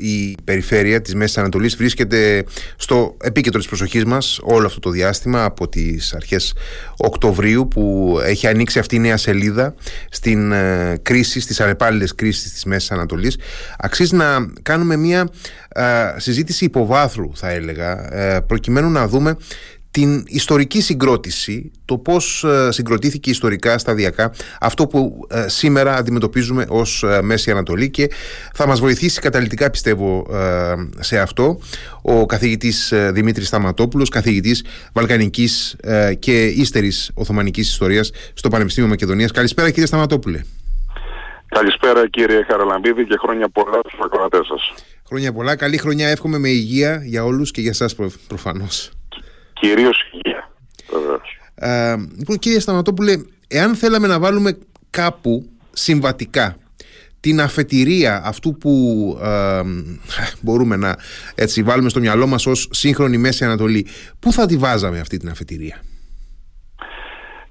η περιφέρεια της Μέσης Ανατολής βρίσκεται στο επίκεντρο της προσοχής μας όλο αυτό το διάστημα από τις αρχές Οκτωβρίου που έχει ανοίξει αυτή η νέα σελίδα στην ε, κρίση, στις ανεπάλληλες κρίσεις της Μέσης Ανατολής. Αξίζει να κάνουμε μια ε, συζήτηση υποβάθρου θα έλεγα ε, προκειμένου να δούμε την ιστορική συγκρότηση, το πώς ε, συγκροτήθηκε ιστορικά σταδιακά αυτό που ε, σήμερα αντιμετωπίζουμε ως ε, Μέση Ανατολή και θα μας βοηθήσει καταλητικά πιστεύω σε αυτό ο καθηγητής Δημήτρης Σταματόπουλος, καθηγητής Βαλκανικής και ύστερης Οθωμανικής Ιστορίας στο Πανεπιστήμιο Μακεδονίας. Καλησπέρα κύριε Σταματόπουλε. Καλησπέρα κύριε Χαραλαμπίδη και χρόνια πολλά στους ακροατές σας. Χρόνια πολλά, καλή χρονιά εύχομαι με υγεία για όλους και για σας προφανώς. Κυρίως υγεία. Ε, λοιπόν, κύριε Σταματόπουλε, εάν θέλαμε να βάλουμε κάπου συμβατικά την αφετηρία αυτού που ε, μπορούμε να έτσι, βάλουμε στο μυαλό μας ως σύγχρονη Μέση Ανατολή, πού θα τη βάζαμε αυτή την αφετηρία;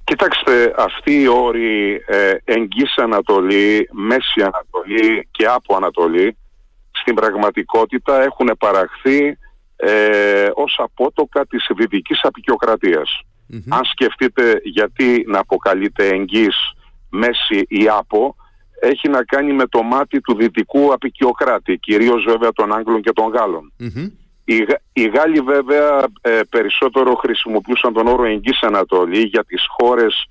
Κοιτάξτε, αυτοί οι όροι ε, εγγύς Ανατολή, Μέση Ανατολή και από Ανατολή στην πραγματικότητα έχουν παραχθεί ε, ως απότοκα της δυτικής Αν σκεφτείτε γιατί να αποκαλείται εγγύς Μέση ή Άπο, έχει να κάνει με το μάτι του δυτικού απεικιοκράτη, κυρίως βέβαια των Άγγλων και των γαλλων Οι, οι Γάλλοι βέβαια ε, περισσότερο χρησιμοποιούσαν τον όρο εγγύς Ανατολή για τις χώρες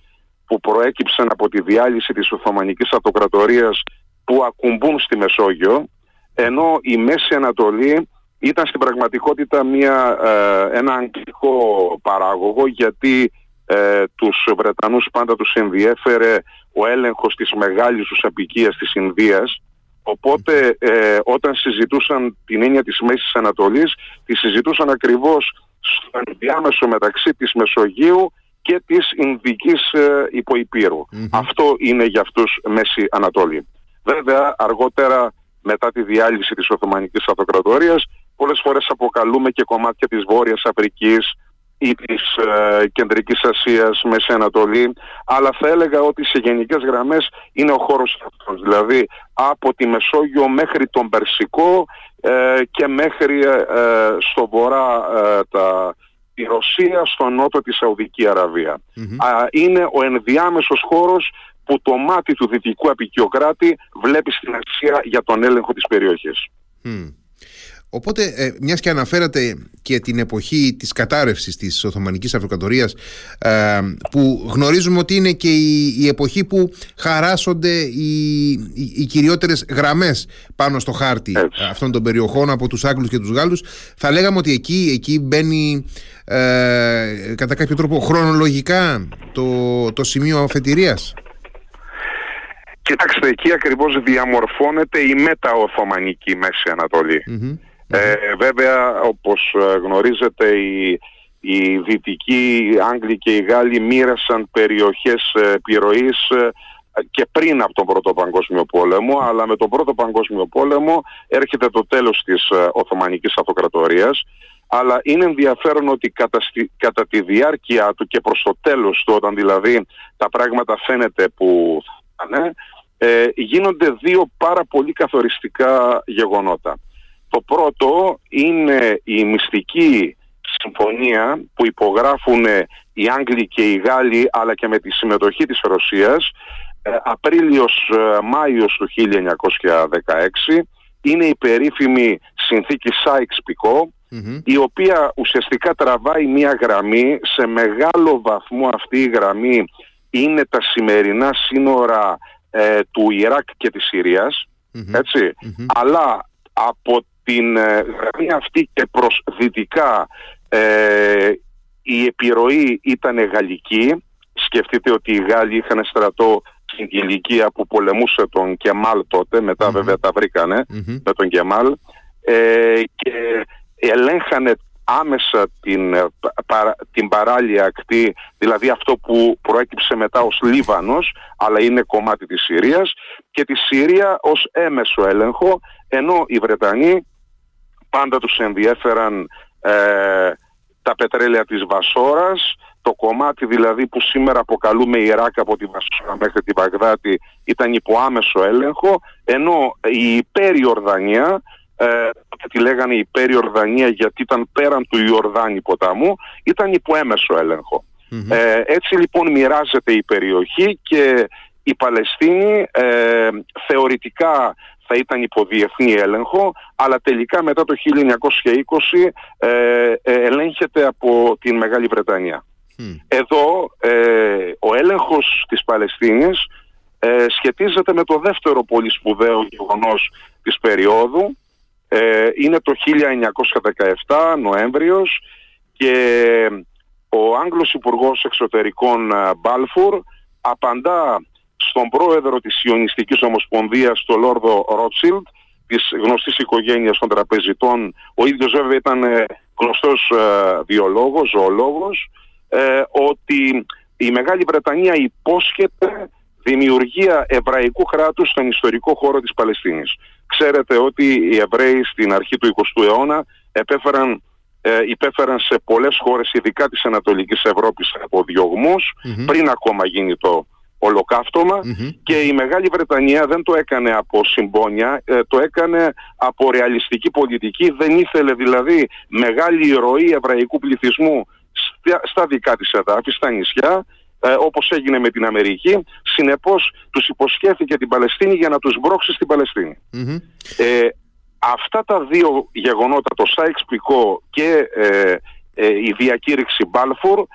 που προέκυψαν από τη διάλυση της Οθωμανικής Αυτοκρατορίας που ακουμπούν στη Μεσόγειο, ενώ η Μέση Ανατολή ήταν στην πραγματικότητα μια, ε, ένα αγγλικό παράγωγο γιατί ε, τους Βρετανούς πάντα τους ενδιέφερε ο έλεγχος της μεγάλης τους απικίας της Ινδίας. Οπότε ε, όταν συζητούσαν την έννοια της Μέσης Ανατολής τη συζητούσαν ακριβώς στο ενδιάμεσο μεταξύ της Μεσογείου και της Ινδικής ε, υπουπηρου Αυτό είναι για αυτούς Μέση Ανατολή. Βέβαια αργότερα μετά τη διάλυση της Οθωμανικής Αυτοκρατορίας πολλές φορές αποκαλούμε και κομμάτια της Βόρειας Αφρικής ή της ε, Κεντρικής Ασίας, Μέση Ανατολή, αλλά θα έλεγα ότι σε γενικές γραμμές είναι ο χώρος αυτός, δηλαδή από τη Μεσόγειο μέχρι τον Περσικό ε, και μέχρι ε, στο βορρά τα, τη Ρωσία, στο νότο της Σαουδική είναι ο ενδιάμεσος χώρος που το μάτι του δυτικού απεικιοκράτη βλέπει στην Ασία για τον έλεγχο της περιοχής. Οπότε, ε, μιας και αναφέρατε και την εποχή της κατάρρευσης της Οθωμανικής Αυτοκρατορίας ε, που γνωρίζουμε ότι είναι και η, εποχή που χαράσσονται οι, οι, οι κυριότερες γραμμές πάνω στο χάρτη αυτών των περιοχών από τους Άγγλους και τους Γάλλους. Θα λέγαμε ότι εκεί, εκεί μπαίνει ε, κατά κάποιο τρόπο χρονολογικά το, το σημείο αφετηρίας. Κοιτάξτε, εκεί ακριβώς διαμορφώνεται η μεταοθωμανική Μέση ε, βέβαια, όπως ε, γνωρίζετε, οι, οι Δυτικοί, οι Άγγλοι και οι Γάλλοι μοίρασαν περιοχές ε, επιρροής ε, και πριν από τον Πρώτο Παγκόσμιο Πόλεμο, αλλά με τον Πρώτο Παγκόσμιο Πόλεμο έρχεται το τέλος της Οθωμανικής Αυτοκρατορίας, αλλά είναι ενδιαφέρον ότι κατά, κατά τη διάρκεια του και προς το τέλος του, όταν δηλαδή τα πράγματα φαίνεται που θα ε, γίνονται δύο πάρα πολύ καθοριστικά γεγονότα. Το πρώτο είναι η μυστική συμφωνία που υπογράφουν οι Άγγλοι και οι Γάλλοι αλλά και με τη συμμετοχή της Ρωσίας ε, Απρίλιος-Μάιος του 1916 είναι η περίφημη συνθήκη Σάιξ-Πικό η οποία ουσιαστικά τραβάει μια γραμμή. Σε μεγάλο βαθμό αυτή η γραμμή είναι τα σημερινά σύνορα ε, του Ιράκ και της Συρίας. Ετσι αλλά από την ε, γραμμή αυτή και προς δυτικά ε, η επιρροή ήταν γαλλική. Σκεφτείτε ότι οι Γάλλοι είχαν στρατό στην ηλικία που πολεμούσε τον Κεμάλ τότε, βέβαια τα βρηκανε με τον Κεμάλ. Ε, και ελέγχανε άμεσα την, ε, την παράλια ακτή, δηλαδή αυτό που προέκυψε μετά ως Λίβανος, αλλά είναι κομμάτι της Συρίας, και τη Συρία ως έμεσο έλεγχο, ενώ οι Βρετανοί πάντα τους ενδιέφεραν ε, τα πετρέλαια της Βασόρας, το κομμάτι δηλαδή που σήμερα αποκαλούμε Ιράκ από τη Βασόρα μέχρι τη Βαγδάτη ήταν υπό άμεσο έλεγχο, ενώ η υπέρη Ορδανία ε, τη λέγανε υπέρ Ιορδανία γιατί ήταν πέραν του Ιορδάνη ποταμού, ήταν υποέμεσο Ε, έτσι λοιπόν μοιράζεται η περιοχή και η Παλαιστίνη ε, θεωρητικά θα ήταν υπό έλεγχο, αλλά τελικά μετά το 1920 ε, ε, ελέγχεται από την Μεγάλη Βρετανία. Εδώ ε, ο έλεγχος της Παλαιστίνης ε, σχετίζεται με το δεύτερο πολύ σπουδαίο γεγονός της περίοδου. Ε, είναι το 1917 Νοέμβριος και ο Άγγλος Υπουργός Εξωτερικών Μπάλφουρ απαντά στον πρόεδρο της Ιωνιστικής Ομοσπονδίας, τον Λόρδο Ρότσιλτ, της γνωστής οικογένειας των τραπεζιτών. Ο ίδιος βέβαια ήταν γνωστός βιολόγος, ζωολόγος, ότι η Μεγάλη Βρετανία υπόσχεται δημιουργία εβραϊκού κράτους στον ιστορικό χώρο της Παλαιστίνης. Ξέρετε ότι οι Εβραίοι στην αρχή του 20ου αιώνα επέφεραν, ε, υπέφεραν σε πολλές χώρες, ειδικά της Ανατολικής Ευρώπης, από πριν ακόμα γίνει το ολοκαυτωμα και η Μεγάλη Βρετανία δεν το έκανε από συμπόνια, ε, το έκανε από ρεαλιστική πολιτική, δεν ήθελε δηλαδή μεγάλη ροή εβραϊκού πληθυσμού στα δικά της εδάφη, στα νησιά ε, όπως έγινε με την Αμερική. Συνεπώς τους υποσχέθηκε την Παλαιστίνη για να τους μπρώξει στην παλαιστινη Ε, αυτά τα δύο γεγονότα, το Σάιξ Πικό και ε, ε, η διακήρυξη Μπάλφορ,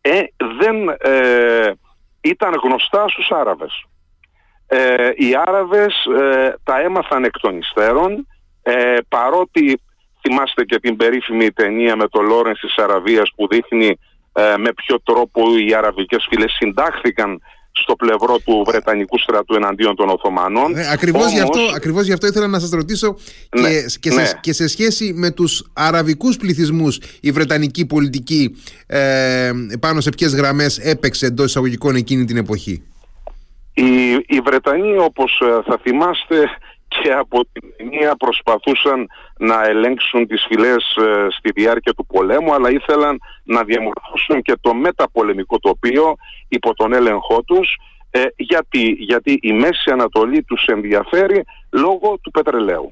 ε, δεν ε, ήταν γνωστά στους Άραβες. οι Άραβες τα έμαθαν εκ των υστέρων, παρότι θυμάστε και την περίφημη ταινία με το Λόρενς της Αραβίας που δείχνει ε, με ποιο τρόπο οι αραβικές φυλές συντάχθηκαν στο πλευρό του Βρετανικού στρατού εναντίον των Οθωμανών. Ναι, ακριβώς, γι αυτό, ακριβώς γι' αυτό ήθελα να σας ρωτήσω και, ναι, και, σε, ναι. και σε σχέση με τους αραβικούς πληθυσμούς η Βρετανική πολιτική ε, πάνω σε ποιες γραμμές έπαιξε εντός εισαγωγικών εκείνη την εποχή; Οι, οι Βρετανοί όπως ε, θα θυμάστε και από την μία προσπαθούσαν να ελέγξουν τις φυλές ε, στη διάρκεια του πολέμου αλλά ήθελαν να διαμορφώσουν και το μεταπολεμικό τοπίο υπό τον έλεγχό τους. Ε, γιατί, γιατί η Μέση Ανατολή τους ενδιαφέρει λόγω του πετρελαιου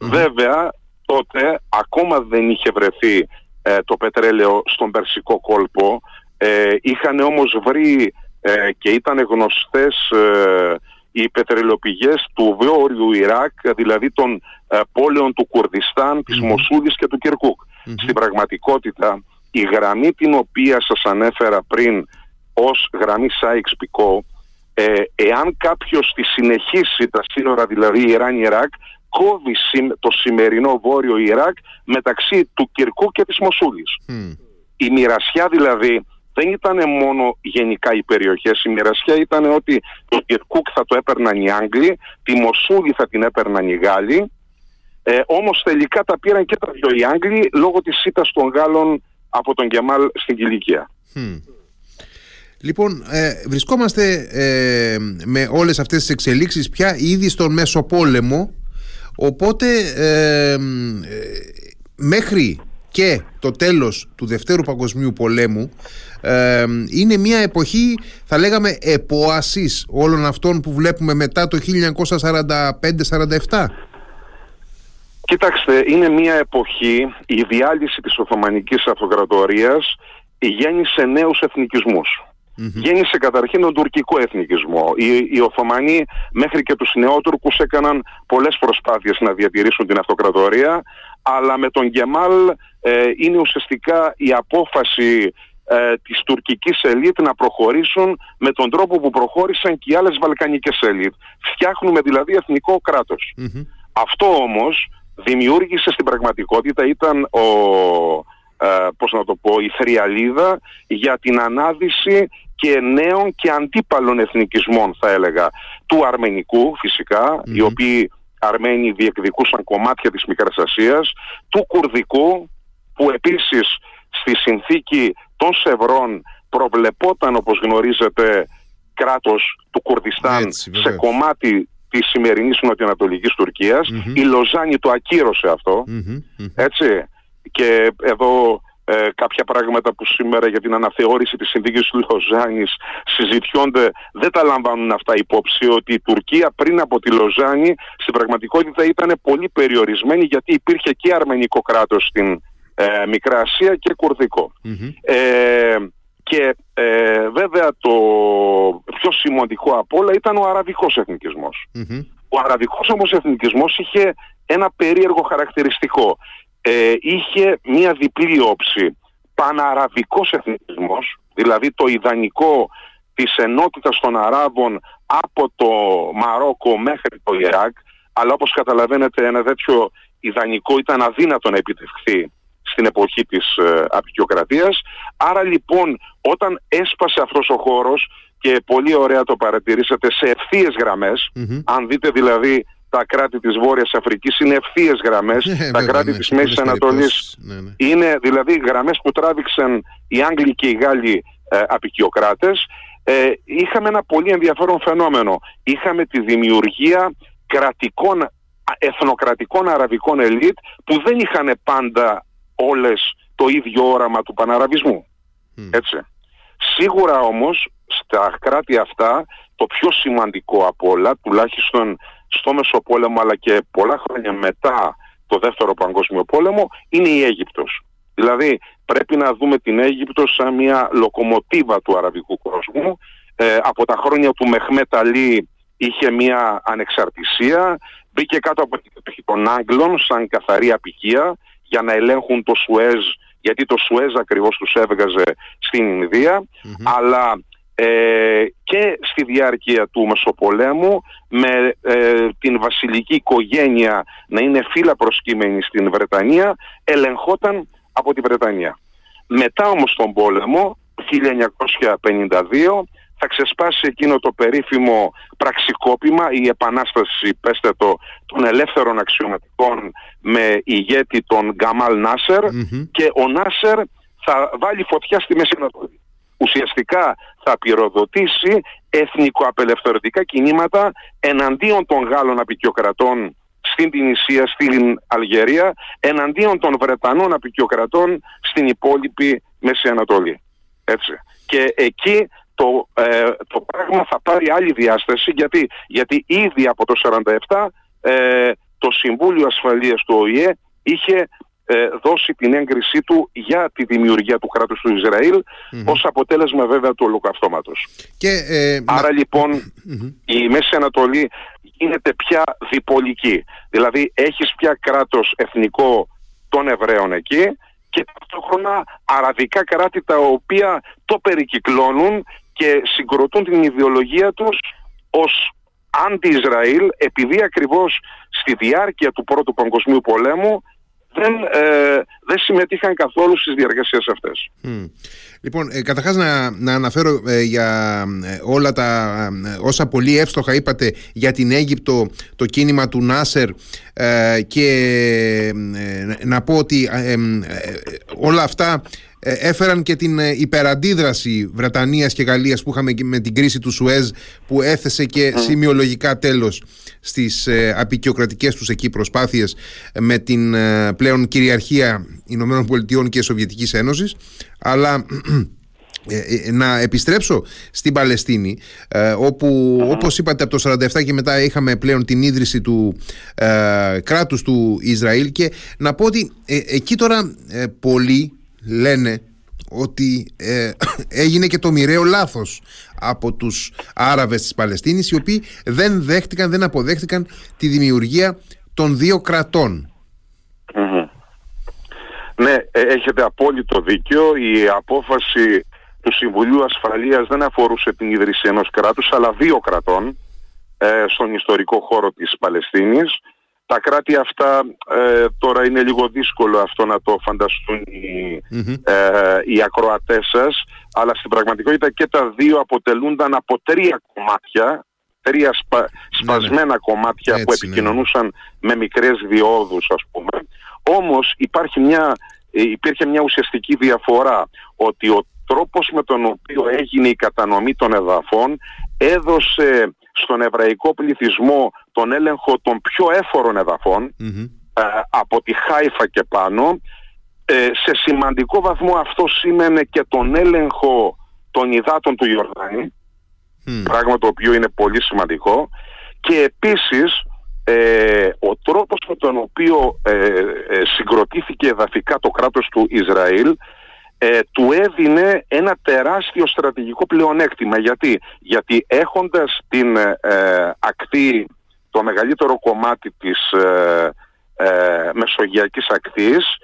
Βέβαια τότε ακόμα δεν είχε βρεθεί ε, το πετρέλαιο στον Περσικό κόλπο. Ε, είχαν όμως βρει και ήταν γνωστές οι πετρελαιοπηγές του βόρειου Ιράκ, δηλαδή των ε, πόλεων του Κουρδιστάν, mm-hmm. της Μοσούλης και του κυρκουκ Στην πραγματικότητα, η γραμμή την οποία σας ανέφερα πριν ως γραμμή Σάιξ Πικό, ε, εάν κάποιος τη συνεχίσει τα σύνορα, δηλαδή Ιράν-Ιράκ, κόβει το σημερινό βόρειο Ιράκ μεταξύ του Κυρκού και της Μοσούλης. Η μοιρασιά δηλαδή δεν ήταν μόνο γενικά οι περιοχές, η μοιρασιά ήταν ότι το Κυρκούκ θα το έπαιρναν οι Άγγλοι, τη Μοσούλη θα την έπαιρναν οι Γάλλοι, ε, όμως τελικά τα πήραν και τα δυο οι Άγγλοι λόγω της ΣΥΤΑ των Γάλλων από τον Κεμάλ στην Κιλικία. Λοιπόν, ε, βρισκόμαστε ε, με όλες αυτές τις εξελίξεις πια ήδη στον Μεσοπόλεμο, οπότε ε, μέχρι και το τέλος του Δευτέρου Παγκοσμίου Πολέμου είναι μια εποχή θα λέγαμε επόασης όλων αυτών που βλέπουμε μετά το 1945-47 Κοιτάξτε, είναι μια εποχή, η διάλυση της Οθωμανικής Αυτοκρατορίας γέννησε νέους εθνικισμούς. Γέννησε καταρχήν τον τουρκικό εθνικισμό. Οι, οι Οθωμανοί μέχρι και τους νεότουρκους έκαναν πολλές προσπάθειες να διατηρήσουν την αυτοκρατορία αλλά με τον Γκεμάλ ε, είναι ουσιαστικά η απόφαση ε, της τουρκικής ελίτ να προχωρήσουν με τον τρόπο που προχώρησαν και οι άλλες βαλκανικές ελίτ. Φτιάχνουμε δηλαδή εθνικό Αυτό όμως δημιούργησε στην πραγματικότητα ήταν ο, ε, πώς να το πω, η θριαλίδα για την ανάδυση και νέων και αντίπαλων εθνικισμών θα έλεγα του αρμενικού οι οποίοι Αρμένοι διεκδικούσαν κομμάτια της Μικράς Ασίας, του Κουρδικού που επίσης στη συνθήκη των Σευρών προβλεπόταν όπως γνωρίζετε κράτος του Κουρδιστάν σε κομμάτι της σημερινής νοτιοανατολικής η Λοζάνη το ακύρωσε έτσι. Και εδώ ε, κάποια πράγματα που σήμερα για την αναθεώρηση της συνθήκης του Λοζάνης συζητιώνται δεν τα λαμβάνουν αυτά υπόψη ότι η Τουρκία πριν από τη Λοζάνη στην πραγματικότητα ήταν πολύ περιορισμένη γιατί υπήρχε και αρμενικό κράτος στην ε, Μικρά Ασία και κουρδικο Ε, και ε, βέβαια το πιο σημαντικό από όλα ήταν ο αραβικός Ο αραβικός όμως εθνικισμός είχε ένα περίεργο χαρακτηριστικό. Ε, είχε μία διπλή όψη. Παναραβικός εθνικισμός, δηλαδή το ιδανικό της ενότητας των Αράβων από το Μαρόκο μέχρι το Ιράκ, αλλά όπως καταλαβαίνετε ένα τέτοιο ιδανικό ήταν αδύνατο να επιτευχθεί στην εποχή της ε, απεικιοκρατίας. Άρα λοιπόν όταν έσπασε αυτός ο χώρος και πολύ ωραία το παρατηρήσατε σε ευθείες αν δείτε δηλαδή τα κράτη της Βόρειας Αφρικής είναι ευθείες γραμμές, ε, τα κράτη ναι, της Μέσης Ανατολής ναι, ναι. είναι δηλαδή γραμμές που τράβηξαν οι Άγγλοι και οι Γάλλοι ε, απεικιοκράτες. Ε, είχαμε ένα πολύ ενδιαφέρον φαινόμενο. Είχαμε τη δημιουργία κρατικών, εθνοκρατικών αραβικών ελίτ που δεν είχαν πάντα όλες το ίδιο όραμα του παναραβισμού. Έτσι. Σίγουρα όμως στα κράτη αυτά το πιο σημαντικό από όλα, τουλάχιστον στο Μεσοπόλεμο αλλά και πολλά χρόνια μετά το Δεύτερο Παγκόσμιο Πόλεμο, είναι η Αίγυπτος. Δηλαδή πρέπει να δούμε την Αίγυπτο σαν μια λοκομοτίβα του αραβικού κόσμου. Ε, από τα χρόνια του Μεχμέτ Αλή είχε μια ανεξαρτησία, μπήκε κάτω από την των Άγγλων σαν καθαρή απικία για να ελέγχουν το Σουέζ, γιατί το Σουέζ ακριβώς τους έβγαζε στην ινδια αλλά ε, και στη διάρκεια του Μεσοπολέμου με ε, την βασιλική οικογένεια να είναι φύλλα προσκύμενη στην Βρετανία ελεγχόταν από τη Βρετανία. Μετά όμως τον πόλεμο, 1952, θα ξεσπάσει εκείνο το περίφημο πραξικόπημα, η επανάσταση, πέστε το, των ελεύθερων αξιωματικών με ηγέτη τον Γκαμάλ και ο Νάσερ θα βάλει φωτιά στη Μέση Ανατολή. Ουσιαστικά θα πυροδοτήσει εθνικοαπελευθερωτικά κινήματα εναντίον των Γάλλων απεικιοκρατών στην Τινησία, στην Αλγερία, εναντίον των Βρετανών απεικιοκρατών στην υπόλοιπη Μέση Ανατολή. Έτσι. Και εκεί το, ε, το πράγμα θα πάρει άλλη διάσταση γιατί, γιατί ήδη από το 1947 ε, το Συμβούλιο Ασφαλείας του ΟΗΕ είχε ε, δώσει την έγκρισή του για τη δημιουργία του κράτους του Ισραήλ mm-hmm. ως αποτέλεσμα βέβαια του ολοκαυτώματος. Και, ε, Άρα λοιπόν η Μέση Ανατολή γίνεται πια διπολική. Δηλαδή έχεις πια κράτος εθνικό των Εβραίων εκεί και ταυτόχρονα αραβικά κράτη τα οποία το περικυκλώνουν και συγκροτούν την ιδεολογία τους ως αντι-Ισραήλ επειδή ακριβώς στη διάρκεια του Πρώτου Παγκοσμίου Πολέμου δεν, ε, δεν συμμετείχαν καθόλου στις διαργασίες αυτές. Λοιπόν, ε, καταρχάς να, να αναφέρω ε, για ε, όλα τα όσα πολύ εύστοχα είπατε για την Αίγυπτο το κίνημα του Νάσερ και να πω ότι όλα αυτά ε, έφεραν και την ε, υπεραντίδραση Βρετανίας και Γαλλίας που είχαμε με την κρίση του Σουέζ που έθεσε και σημειολογικά τέλος στις ε, απεικιοκρατικές τους εκεί προσπάθειες με την πλέον κυριαρχία Ηνωμένων Πολιτειών και Σοβιετικής Ένωσης αλλά να επιστρέψω στην Παλαιστίνη όπου όπως είπατε από το 47 και μετά είχαμε πλέον την ίδρυση του ε, κράτους του Ισραήλ και να πω ότι εκεί τώρα πολλοί λένε ότι ε, έγινε και το μοιραίο λάθος από τους Άραβες της Παλαιστίνης οι οποίοι δεν δέχτηκαν, δεν αποδέχτηκαν τη δημιουργία των δύο Ναι, ε, έχετε απόλυτο δίκιο. Η απόφαση του Συμβουλίου Ασφαλείας δεν αφορούσε την ίδρυση ενός κράτους αλλά δύο κρατών ε, στον ιστορικό χώρο της Παλαιστίνης τα κράτη αυτά ε, τώρα είναι λίγο δύσκολο αυτό να το φανταστούν οι, mm οι ακροατές σας αλλά στην πραγματικότητα και τα δύο αποτελούνταν από τρία κομμάτια τρία σπα, ναι, ναι. σπασμένα κομμάτια που ναι. επικοινωνούσαν με μικρές διόδους ας πούμε όμως υπάρχει μια, ε, υπήρχε μια ουσιαστική διαφορά ότι ο τρόπος με τον οποίο έγινε η κατανομή των εδαφών έδωσε στον εβραϊκό πληθυσμό τον έλεγχο των πιο έφορων ε, από τη Χάιφα και πάνω. Ε, σε σημαντικό βαθμό αυτό σήμαινε και τον έλεγχο των υδάτων του Ιορδάνη, πράγμα το οποίο είναι πολύ σημαντικό, και επίσης ε, ο τρόπος με τον οποίο ε, ε, συγκροτήθηκε εδαφικά το κράτος του Ισραήλ ε, του έδινε ένα τεράστιο στρατηγικό πλεονέκτημα. Γιατί, Γιατί έχοντας την ακτή, το μεγαλύτερο κομμάτι της μεσογειακής ακτής,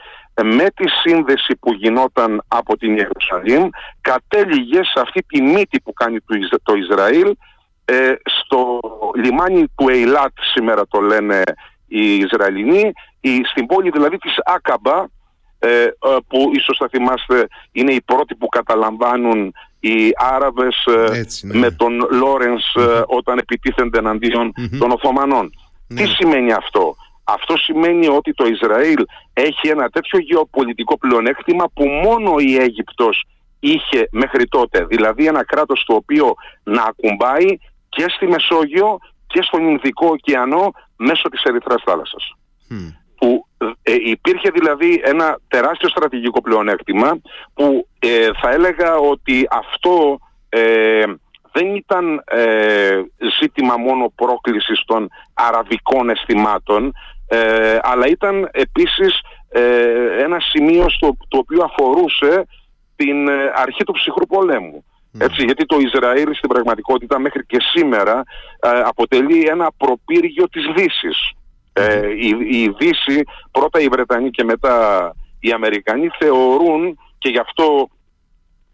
με τη σύνδεση που γινόταν από την Ιερουσαλήμ κατέληγε σε αυτή τη μύτη που κάνει το Ισραήλ ε, στο λιμάνι του Ειλάτ σήμερα το λένε οι Ισραηλινοί, η, στην πόλη δηλαδή της Άκαμπα, ε, ε, που ίσως θα θυμάστε είναι οι πρώτοι που καταλαμβάνουν οι Άραβες ναι. με τον λορενς όταν επιτίθενται των Οθωμανών. Τι ναι. σημαίνει αυτό; Αυτό σημαίνει ότι το Ισραήλ έχει ένα τέτοιο γεωπολιτικό πλεονέκτημα που μόνο η Αίγυπτος είχε μέχρι τότε. Δηλαδή ένα κράτος το οποίο να ακουμπάει και στη Μεσόγειο και στον Ινδικό ωκεανό μέσω της Ερυθράς θάλασσας. Που ε, υπήρχε δηλαδή ένα τεράστιο στρατηγικό πλεονέκτημα που ε, θα έλεγα ότι αυτό ε, δεν ήταν ζήτημα μόνο πρόκλησης των αραβικών αισθημάτων αλλά ήταν επίσης ένα σημείο στο το οποίο αφορούσε την αρχή του ψυχρού πολέμου. Ναι. Έτσι, γιατί το Ισραήλ στην πραγματικότητα μέχρι και σήμερα ε, αποτελεί ένα προπύργιο της Δύσης. Ε, η, η Δύση, πρώτα οι Βρετανοί και μετά οι Αμερικανοί θεωρούν και γι' αυτό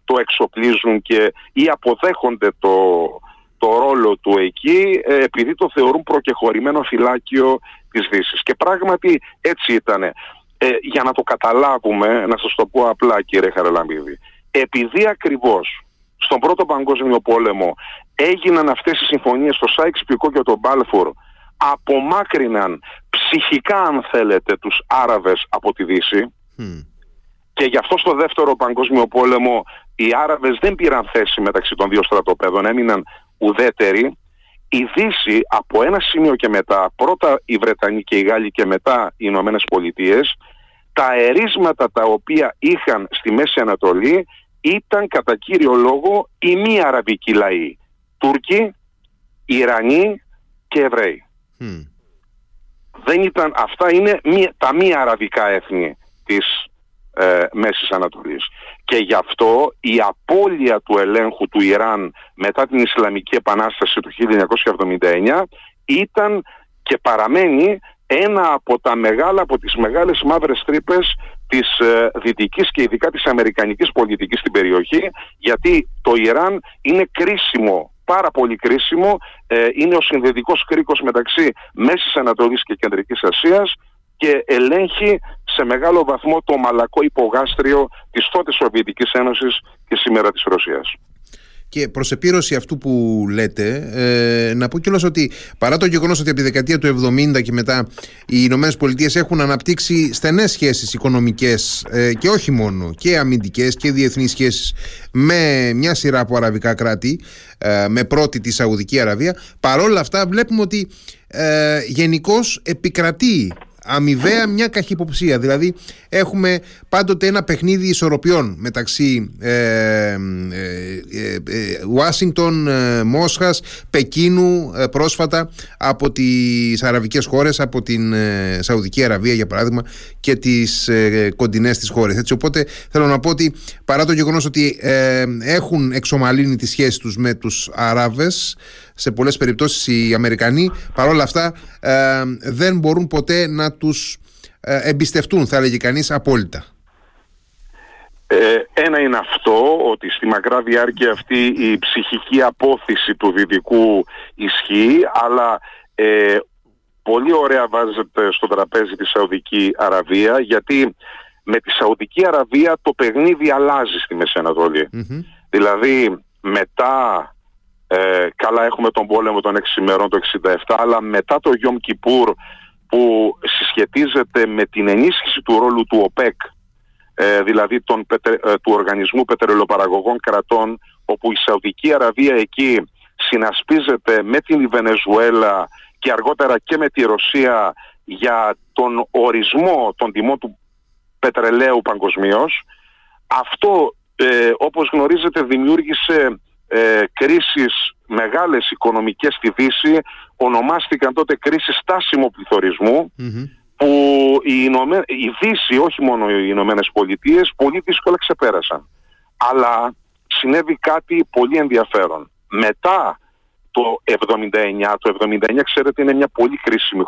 το εξοπλίζουν και ή αποδέχονται το, το ρόλο του εκεί ε, επειδή το θεωρούν προκεχωρημένο φυλάκιο της Δύσης. Και πράγματι έτσι ήταν. Ε, για να το καταλάβουμε, να σας το πω απλά κύριε Χαραλαμπίδη, επειδή ακριβώς στον Πρώτο Παγκόσμιο Πόλεμο έγιναν αυτές οι συμφωνίες στο Σάιξ Πικό και το Μπάλφορ απομάκρυναν ψυχικά αν θέλετε τους Άραβες από τη Δύση και γι' αυτό στο Δεύτερο Παγκόσμιο Πόλεμο οι Άραβες δεν πήραν θέση μεταξύ των δύο στρατοπέδων, έμειναν ουδέτεροι. Η Δύση από ένα σημείο και μετά, πρώτα οι Βρετανοί και οι Γάλλοι και μετά οι Ηνωμένες Πολιτείες, τα αερίσματα τα οποία είχαν στη Μέση Ανατολή ήταν κατά κύριο λόγο οι μη αραβικοί λαοί. Τούρκοι, Ιρανοί και Εβραίοι. Δεν ήταν, αυτά είναι μη, τα μη αραβικά έθνη της ε, Μέσης Ανατολής. Και γι' αυτό η απώλεια του ελέγχου του Ιράν μετά την Ισλαμική Επανάσταση του 1979 ήταν και παραμένει ένα από τα μεγάλα, από τις μεγάλες μαύρες τρύπες της ε, δυτικής και ειδικά της αμερικανικής πολιτικής στην περιοχή γιατί το Ιράν είναι κρίσιμο πάρα πολύ κρίσιμο ε, είναι ο συνδετικός κρίκος μεταξύ Μέσης Ανατολής και Κεντρικής Ασίας και ελέγχει σε μεγάλο βαθμό το μαλακό υπογάστριο της τότε Σοβιετικής Ένωσης και σήμερα της Ρωσίας. Και προς επίρρωση αυτού που λέτε, ε, να πω κιόλας ότι παρά το γεγονός ότι από τη δεκαετία του 70 και μετά οι Ηνωμένες Πολιτείες έχουν αναπτύξει στενές σχέσεις οικονομικές ε, και όχι μόνο, και αμυντικές και διεθνείς σχέσεις με μια σειρά από αραβικά κράτη, ε, με πρώτη τη Σαουδική Αραβία, παρόλα αυτά βλέπουμε ότι ε, γενικώς επικρατεί αμοιβαία μια καχυποψία. Δηλαδή έχουμε πάντοτε ένα παιχνίδι ισορροπιών μεταξύ ε, ε, ε, Ουάσιγκτον, Μόσχας, Πεκίνου πρόσφατα από τις αραβικές χώρες, από την Σαουδική Αραβία για παράδειγμα και τις κοντινές της χώρες. Έτσι, οπότε θέλω να πω ότι παρά το γεγονός ότι έχουν εξομαλύνει τις σχέσεις τους με τους Αράβες σε πολλές περιπτώσεις οι Αμερικανοί παρόλα αυτά ε, δεν μπορούν ποτέ να τους ε, εμπιστευτούν θα έλεγε κανείς απόλυτα. Ε, ένα είναι αυτό ότι στη μακρά διάρκεια αυτή η ψυχική απόθεση του δυτικού ισχύει αλλά ε, πολύ ωραία βάζεται στο τραπέζι τη Σαουδική Αραβία γιατί με τη Σαουδική Αραβία το παιχνίδι αλλάζει στη Μέση Δηλαδή μετά ε, καλά έχουμε τον πόλεμο των 6 ημερών το 67 αλλά μετά το Γιόμ Κιπούρ που συσχετίζεται με την ενίσχυση του ρόλου του ΟΠΕΚ ε, δηλαδή τον, ε, του Οργανισμού Πετρελαιοπαραγωγών Κρατών όπου η Σαουδική Αραβία εκεί συνασπίζεται με την Βενεζουέλα και αργότερα και με τη Ρωσία για τον ορισμό των τιμών του πετρελαίου παγκοσμίως. Αυτό ε, όπως γνωρίζετε δημιούργησε ε, κρίσεις μεγάλες οικονομικές στη Δύση ονομάστηκαν τότε κρίσεις στάσιμου που η, Ηνωμέ... η Δύση, όχι μόνο οι Ηνωμένες Πολιτείες, πολύ δύσκολα ξεπέρασαν. Αλλά συνέβη κάτι πολύ ενδιαφέρον. Μετά το 79, το 79 ξέρετε είναι μια πολύ κρίσιμη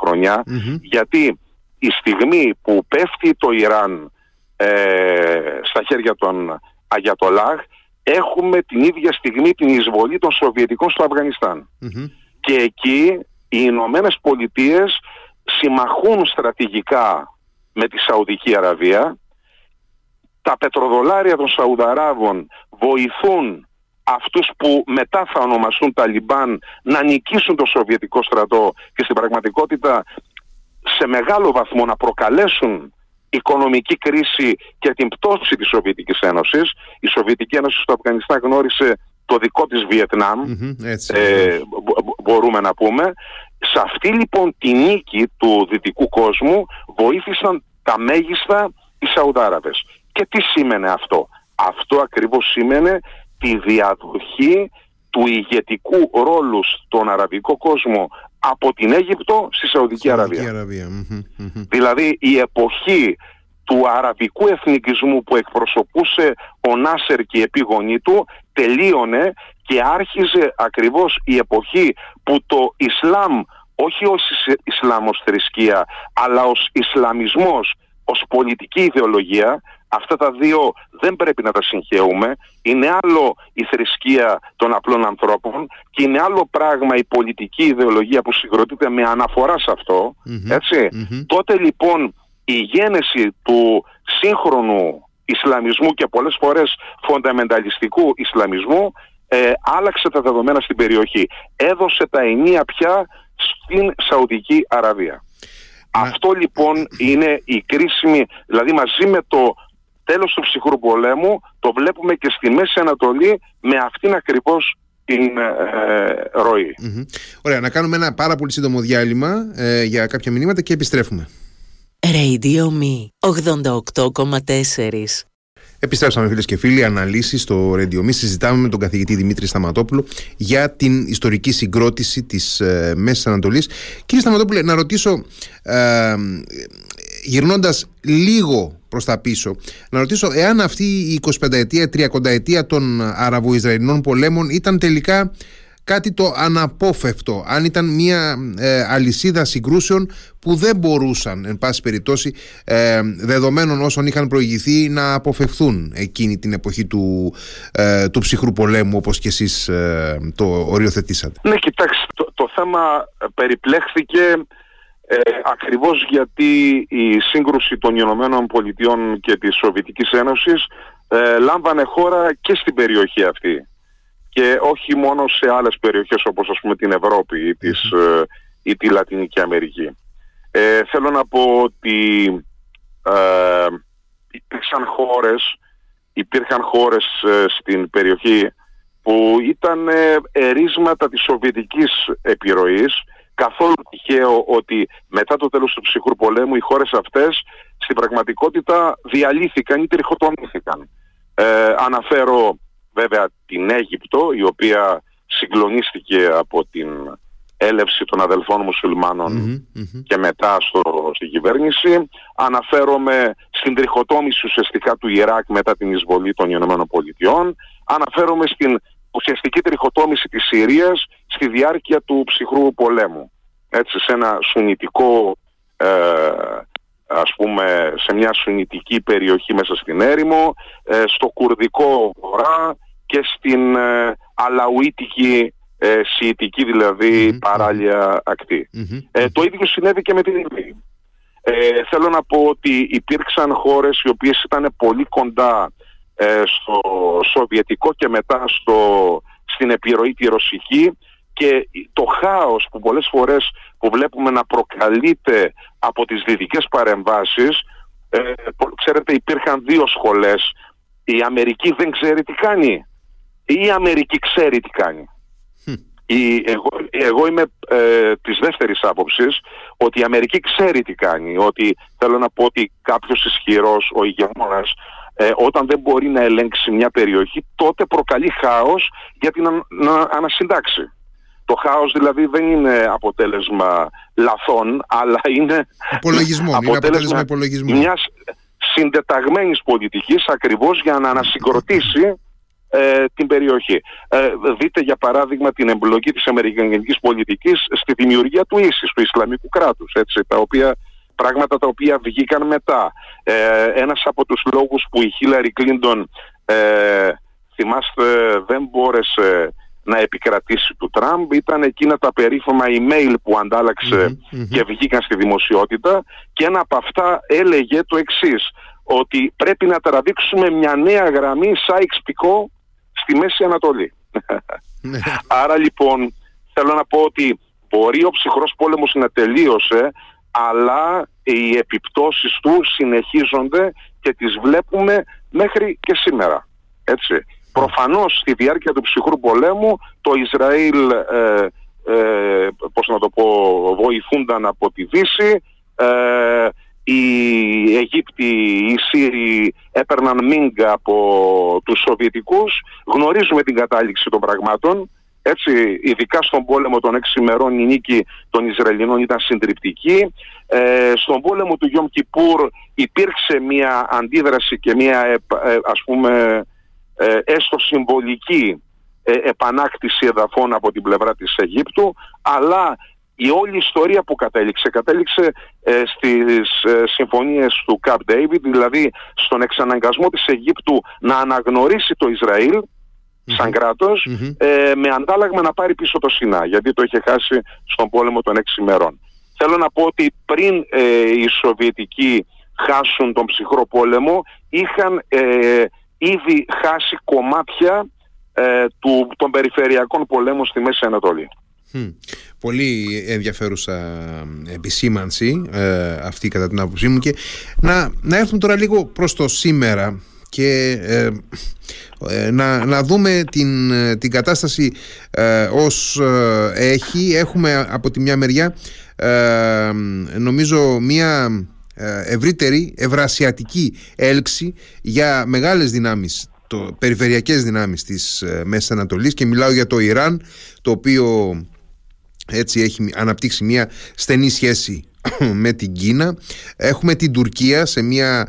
γιατί η στιγμή που πέφτει το Ιράν ε, στα χέρια των Αγιατολάχ έχουμε την ίδια στιγμή την εισβολή των Σοβιετικών στο αφγανισταν Και εκεί οι Ηνωμένες Πολιτείες συμμαχούν στρατηγικά με τη Σαουδική Αραβία. Τα πετροδολάρια των Σαουδαράβων βοηθούν αυτούς που μετά θα ονομαστούν Ταλιμπάν να νικήσουν το Σοβιετικό στρατό και στην πραγματικότητα σε μεγάλο βαθμό να προκαλέσουν οικονομική κρίση και την πτώση της Σοβιετικής Ένωσης. Η Σοβιετική Ένωση στο Αφγανιστάν γνώρισε το δικό της βιετναμ ε, μπορούμε να πούμε. Σε αυτή λοιπόν τη νίκη του δυτικού κόσμου βοήθησαν τα μέγιστα οι Σαουδάραβες. Και τι σήμαινε αυτό; Αυτό ακριβώς σήμαινε τη διαδοχή του ηγετικού ρόλου στον αραβικό κόσμο από την Αίγυπτο στη Σαουδική, Αραβία. Δηλαδή η εποχή του αραβικού εθνικισμού που εκπροσωπούσε ο Νάσερ και η επίγονή του τελείωνε και άρχιζε ακριβώς η εποχή που το Ισλάμ όχι ως Ισλάμ ως θρησκεία αλλά ως Ισλαμισμός ως πολιτική ιδεολογία αυτά τα δύο δεν πρέπει να τα συγχαίουμε. Είναι άλλο η θρησκεία των απλών ανθρώπων και είναι άλλο πράγμα η πολιτική ιδεολογία που συγκροτείται με αναφορά σε αυτο ετσι Τότε λοιπόν η γένεση του σύγχρονου Ισλαμισμού και πολλές φορές φονταμενταλιστικού Ισλαμισμού ε, άλλαξε τα δεδομένα στην περιοχή. Έδωσε τα ενία πια στην Σαουδική Αραβία. Αυτό λοιπόν είναι η κρίσιμη, δηλαδή μαζί με το τέλος του ψυχρού πολέμου το βλέπουμε και στη Μέση Ανατολή με αυτήν ακριβώς την ε, ροη Ωραία, να κάνουμε ένα πάρα πολύ σύντομο διάλειμμα ε, για κάποια μηνύματα και επιστρέφουμε. Radio Me 88,4 Επιστρέψαμε φίλες και φίλοι, αναλύσεις στο Radio Me. Συζητάμε με τον καθηγητή Δημήτρη Σταματόπουλο για την ιστορική συγκρότηση της ε, Μέσης Ανατολής. Κύριε Σταματόπουλε, να ρωτήσω, ε, γυρνώντας λίγο προς τα πίσω, να ρωτήσω εάν αυτή η 25 ετία, 30 ετία των Αραβο-Ισραηλινών πολέμων ήταν τελικά κάτι το αναπόφευκτο, αν ήταν μια ε, αλυσίδα συγκρούσεων που δεν μπορούσαν, εν πάση περιπτώσει, ε, δεδομένων όσων είχαν προηγηθεί, να αποφευθούν εκείνη την εποχή του, ε, του ψυχρού πολέμου, όπως και εσείς ε, το οριοθετήσατε. Ναι, κοιτάξτε, το, το θέμα περιπλέχθηκε ε, ακριβώς γιατί η σύγκρουση των Ηνωμένων Πολιτειών και της Σοβιετικής Ένωσης ε, λάμβανε χώρα και στην περιοχή αυτή και όχι μόνο σε άλλες περιοχές όπως ας πούμε την Ευρώπη ή, της, ε, ή τη Λατινική Αμερική. Ε, θέλω να πω ότι ε, υπήρξαν χώρες, υπήρχαν χώρες ε, στην περιοχή που ήταν ερίσματα της σοβιετικής επιρροής καθόλου τυχαίο ότι μετά το τέλος του ψυχρού πολέμου οι χώρες αυτές στην πραγματικότητα διαλύθηκαν ή τριχοτομήθηκαν. αναφέρω βέβαια την Αίγυπτο η οποία συγκλονίστηκε από την έλευση των αδελφών και μετά στο, στην κυβέρνηση. Αναφέρομαι στην τριχοτόμηση ουσιαστικά του Ιράκ μετά την εισβολή των Ηνωμένων Πολιτειών. Αναφέρομαι στην ουσιαστική τριχοτόμηση της Συρίας στη διάρκεια του ψυχρού πολέμου. Έτσι σε ένα σουνητικό ε, ας πούμε σε μια σουνητική περιοχή μέσα στην έρημο, ε, στο κουρδικό βορρά, και στην ε, αλαουίτικη ε, σιητική δηλαδή παράλια Ε, το ίδιο συνέβη και με την Λιβύη. Ε, θέλω να πω ότι υπήρξαν χώρες οι οποίες ήταν πολύ κοντά ε, στο Σοβιετικό και μετά στο, στην επιρροή τη Ρωσική και το χάος που πολλές φορές που βλέπουμε να προκαλείται από τις δυτικές παρεμβάσεις ε, ξέρετε υπήρχαν δύο σχολές. Η Αμερική δεν ξέρει τι κάνει. ή η Αμερική ξέρει τι κάνει. η, εγώ, εγώ είμαι ε, της δεύτερης άποψης ότι η Αμερική ξέρει τι κάνει. Ότι θέλω να πω ότι κάποιος ισχυρός, ο ηγεμόνας, ε, όταν δεν μπορεί να ελέγξει μια περιοχή, τότε προκαλεί χάος για την να ανασυντάξει. Το χάος δηλαδή δεν είναι αποτέλεσμα λαθών, αλλά είναι Υπολογισμό, αποτέλεσμα, είναι μιας συντεταγμένης πολιτικής ακριβώς για να ανασυγκροτήσει ε, την περιοχή. Ε, δείτε για παράδειγμα την εμπλοκή της Αμερικανικής πολιτικής στη δημιουργία του ίσης, του Ισλαμικού κράτους, έτσι, τα οποία πράγματα τα οποία βγήκαν μετά. Ε, ένας από τους λόγους που η Χίλαρη Κλίντον ε, θυμάστε δεν μπόρεσε να επικρατήσει του Τραμπ ήταν εκείνα τα περίφημα email που ανταλλαξε και βγήκαν στη δημοσιότητα και ένα από αυτά έλεγε το εξής ότι πρέπει να τραβήξουμε μια νέα γραμμή Σάιξ Πικό στη Μέση Ανατολή. Ναι. Άρα λοιπόν θέλω να πω ότι μπορεί ο ψυχρός πόλεμος να τελείωσε αλλά οι επιπτώσεις του συνεχίζονται και τις βλέπουμε μέχρι και σήμερα. Έτσι. Προφανώς στη διάρκεια του ψυχρού πολέμου το Ισραήλ ε, ε, πώς να το πω, βοηθούνταν από τη Δύση ε, οι Αιγύπτιοι, οι Σύριοι έπαιρναν μίγκα από τους Σοβιετικούς. Γνωρίζουμε την κατάληξη των πραγμάτων. Έτσι, ειδικά στον πόλεμο των έξι ημερών η νίκη των Ισραηλινών ήταν συντριπτική. Ε, στον πόλεμο του Γιόμ Κιπούρ υπήρξε μια αντίδραση και μια ε, ας πούμε ε, έστω συμβολική ε, επανάκτηση εδαφών από την πλευρά της Αιγύπτου αλλά η όλη ιστορία που κατέληξε, κατέληξε ε, στις ε, συμφωνίες του Camp David, δηλαδή στον εξαναγκασμό της Αιγύπτου να αναγνωρίσει το Ισραήλ σαν κρατος ε, με αντάλλαγμα να πάρει πίσω το Σινά, γιατί το είχε χάσει στον πόλεμο των έξι ημερών. Θέλω να πω ότι πριν ε, οι Σοβιετικοί χάσουν τον ψυχρό πόλεμο, είχαν ήδη χάσει κομμάτια του, των περιφερειακών πολέμων στη Μέση Ανατολή. Πολύ ενδιαφέρουσα επισήμανση ε, αυτή κατά την άποψή μου. Και να, να έρθουμε τώρα λίγο προς το σήμερα και ε, ε, να, να δούμε την, την κατάσταση ως έχει. Έχουμε από τη μια μεριά νομίζω μια ευρύτερη ευρασιατική έλξη για μεγάλες δυνάμεις το, περιφερειακές δυνάμεις της Μέσης Ανατολής. Και μιλάω για το Ιράν το οποίο έτσι έχει αναπτύξει μια στενή σχέση με την Κίνα. Έχουμε την Τουρκία σε μια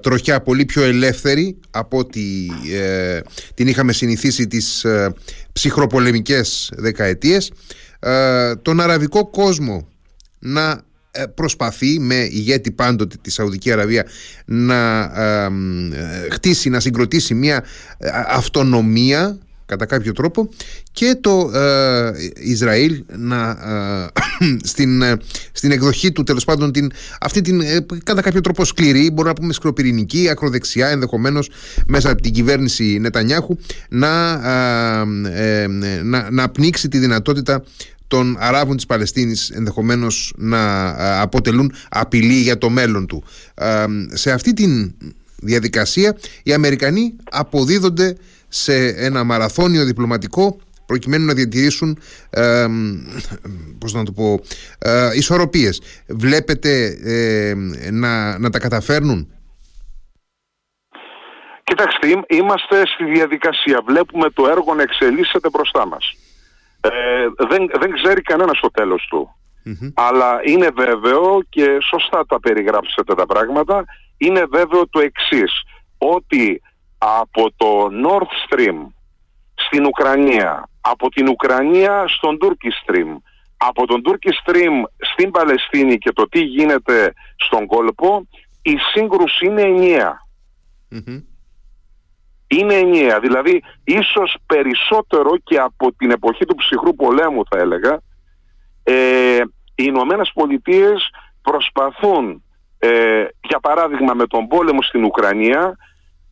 τροχιά πολύ πιο ελεύθερη από ότι ε, την είχαμε συνηθίσει τις ε, ψυχροπολεμικές δεκαετίες. Ε, τον αραβικό κόσμο να ε, προσπαθεί με ηγέτη πάντοτε τη Σαουδική Αραβία να χτίσει, να συγκροτήσει μια αυτονομία κατά κάποιο τρόπο και το ε, Ισραήλ να, ε, στην, ε, στην εκδοχή του τέλος πάντων την, αυτή την κατά κάποιο τρόπο σκληρή μπορεί να πούμε σκροπυρηνική, ακροδεξιά ενδεχομένως μέσα από την κυβέρνηση Νετανιάχου να, να, να πνίξει τη δυνατότητα των Αράβων της Παλαιστίνης ενδεχομένως να αποτελούν απειλή για το μέλλον του. Σε αυτή τη διαδικασία οι Αμερικανοί αποδίδονται σε ένα μαραθώνιο διπλωματικό προκειμένου να διατηρήσουν ε, πώς να το πω ε, ισορροπίες βλέπετε να, να τα καταφέρνουν; Κοιτάξτε, είμαστε στη διαδικασία. Βλέπουμε το έργο να εξελίσσεται μπροστά μας. Ε, δεν, δεν ξέρει κανένας το τέλος του. Αλλά είναι βέβαιο και σωστά τα περιγράψετε τα πράγματα. Είναι βέβαιο το εξής. Ότι από το North Stream στην Ουκρανία, από την Ουκρανία στον Turkish Stream, από τον Turkish Stream στην Παλαιστίνη και το τι γίνεται στον κόλπο, η σύγκρουση είναι Είναι ενιαία, δηλαδή ίσως περισσότερο και από την εποχή του ψυχρού πολέμου θα έλεγα, ε, οι Ηνωμένες Πολιτείες προσπαθούν, ε, για παράδειγμα με τον πόλεμο στην Ουκρανία,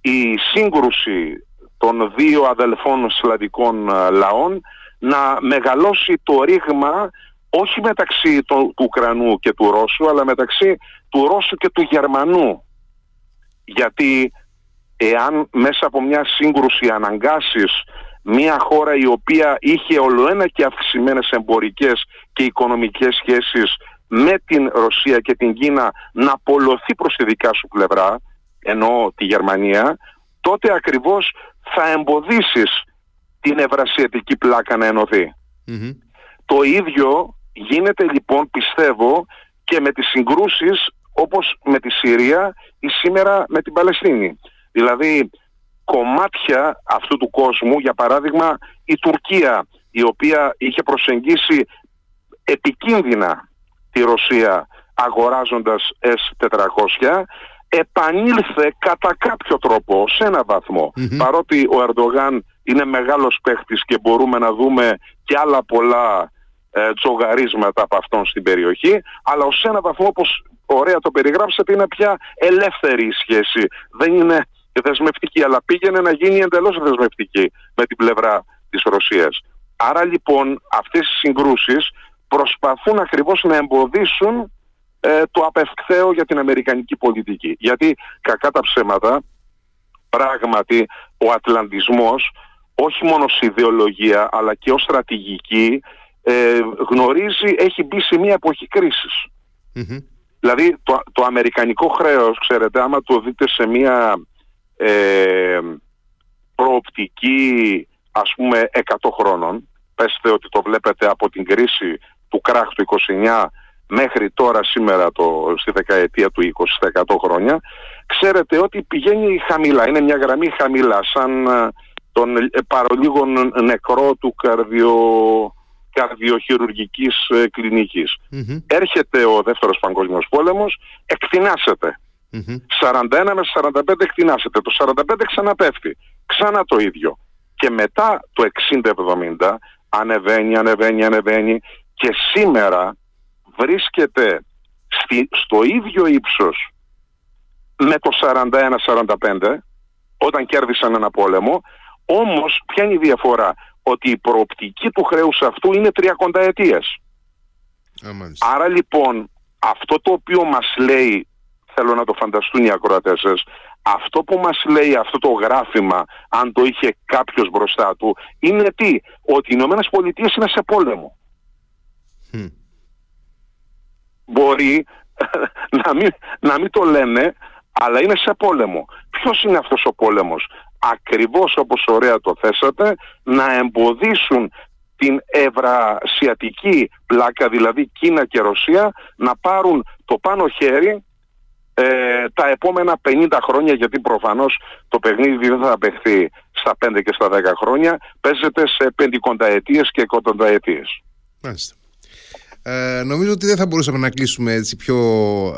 η σύγκρουση των δύο αδελφών σλαβικών ε, λαών να μεγαλώσει το ρήγμα όχι μεταξύ του, του Ουκρανού και του Ρώσου αλλά μεταξύ του Ρώσου και του Γερμανού. Γιατί εάν μέσα από μια σύγκρουση αναγκάσεις μια χώρα η οποία είχε ολοένα και αυξημένες εμπορικές και οικονομικές σχέσεις με την Ρωσία και την Κίνα να απολωθεί προς τη δικά σου πλευρά, ενώ τη Γερμανία, τότε ακριβώς θα εμποδίσεις την ευρασιατική πλάκα να ενωθει Το ίδιο γίνεται λοιπόν πιστεύω και με τις συγκρούσεις όπως με τη Συρία ή σήμερα με την Παλαιστίνη. Δηλαδή κομμάτια αυτού του κόσμου, για παράδειγμα η Τουρκία η οποία είχε προσεγγίσει επικίνδυνα τη Ρωσία αγοράζοντας S400 επανήλθε κατά κάποιο τρόπο σε ένα παρότι ο Ερντογάν είναι μεγάλος παίχτης και μπορούμε να δούμε και άλλα πολλά ε, τζογαρίσματα από αυτόν στην περιοχή αλλά ως ένα βαθμό όπως ωραία το περιγράψατε είναι πια ελεύθερη η σχέση. Δεν είναι δεσμευτική αλλά πήγαινε να γίνει εντελώς δεσμευτική με την πλευρά της Ρωσίας. Άρα λοιπόν αυτές οι συγκρούσεις προσπαθούν ακριβώς να εμποδίσουν ε, το απευκθαίο για την αμερικανική πολιτική. Γιατί κακά τα ψέματα, πράγματι ο ατλαντισμός όχι μόνο σε ιδεολογία αλλά και ως στρατηγική ε, γνωρίζει, έχει μπει σε μια εποχή Δηλαδή το, το αμερικανικό χρέος, ξέρετε, άμα το δείτε σε μια ε, προοπτική ας πούμε 100 χρόνων, πέστε ότι το βλέπετε από την κρίση του κράχ του 29 μέχρι τώρα σήμερα το, στη δεκαετία του 20 100 χρόνια ξέρετε ότι πηγαίνει χαμηλά, είναι μια γραμμή χαμηλά σαν ε, τον ε, παρολίγων νεκρό του καρδιο, καρδιοχειρουργικής ε, κλινικης Έρχεται ο δεύτερος παγκόσμιος πόλεμος, εκτινάσεται. 41 με 45 εκτινάσεται, το 45 ξαναπέφτει, ξανά το ίδιο. Και μετά το 60-70 ανεβαίνει, ανεβαίνει, ανεβαίνει και σήμερα βρίσκεται στη, στο ίδιο ύψος με το 41-45 όταν κέρδισαν ένα πόλεμο όμως ποια είναι η διαφορά; Ότι η προοπτική του χρέους αυτού είναι 30 ετίες άρα λοιπόν αυτό το οποίο μας λέει θέλω να το φανταστούν οι ακροατές αυτό που μας λέει αυτό το γράφημα αν το είχε κάποιος μπροστά του είναι τι, ότι οι Ηνωμένες Πολιτείες είναι σε πόλεμο μπορεί να μην, να μην το λένε, αλλά είναι σε πόλεμο. Ποιος είναι αυτός ο πόλεμος; Ακριβώς όπως ωραία το θέσατε, να εμποδίσουν την ευρασιατική πλάκα, δηλαδή Κίνα και Ρωσία, να πάρουν το πάνω χέρι ε, τα επόμενα 50 χρόνια, γιατί προφανώς το παιχνίδι δεν θα παιχθεί στα 5 και στα 10 χρόνια, παίζεται σε πεντηκονταετίες και εκατονταετίες. Μάλιστα. Ε, νομίζω ότι δεν θα μπορούσαμε να κλείσουμε έτσι πιο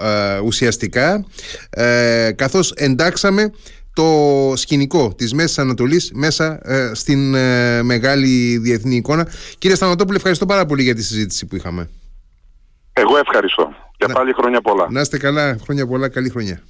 ε, ουσιαστικά ε, καθώς εντάξαμε το σκηνικό της Μέσης Ανατολής μέσα ε, στην ε, μεγάλη διεθνή εικόνα. Κύριε Σταματόπουλε, ευχαριστώ πάρα πολύ για τη συζήτηση που είχαμε. Εγώ ευχαριστώ. Και πάλι χρόνια πολλά. Να είστε καλά, χρόνια πολλά, καλή χρονιά.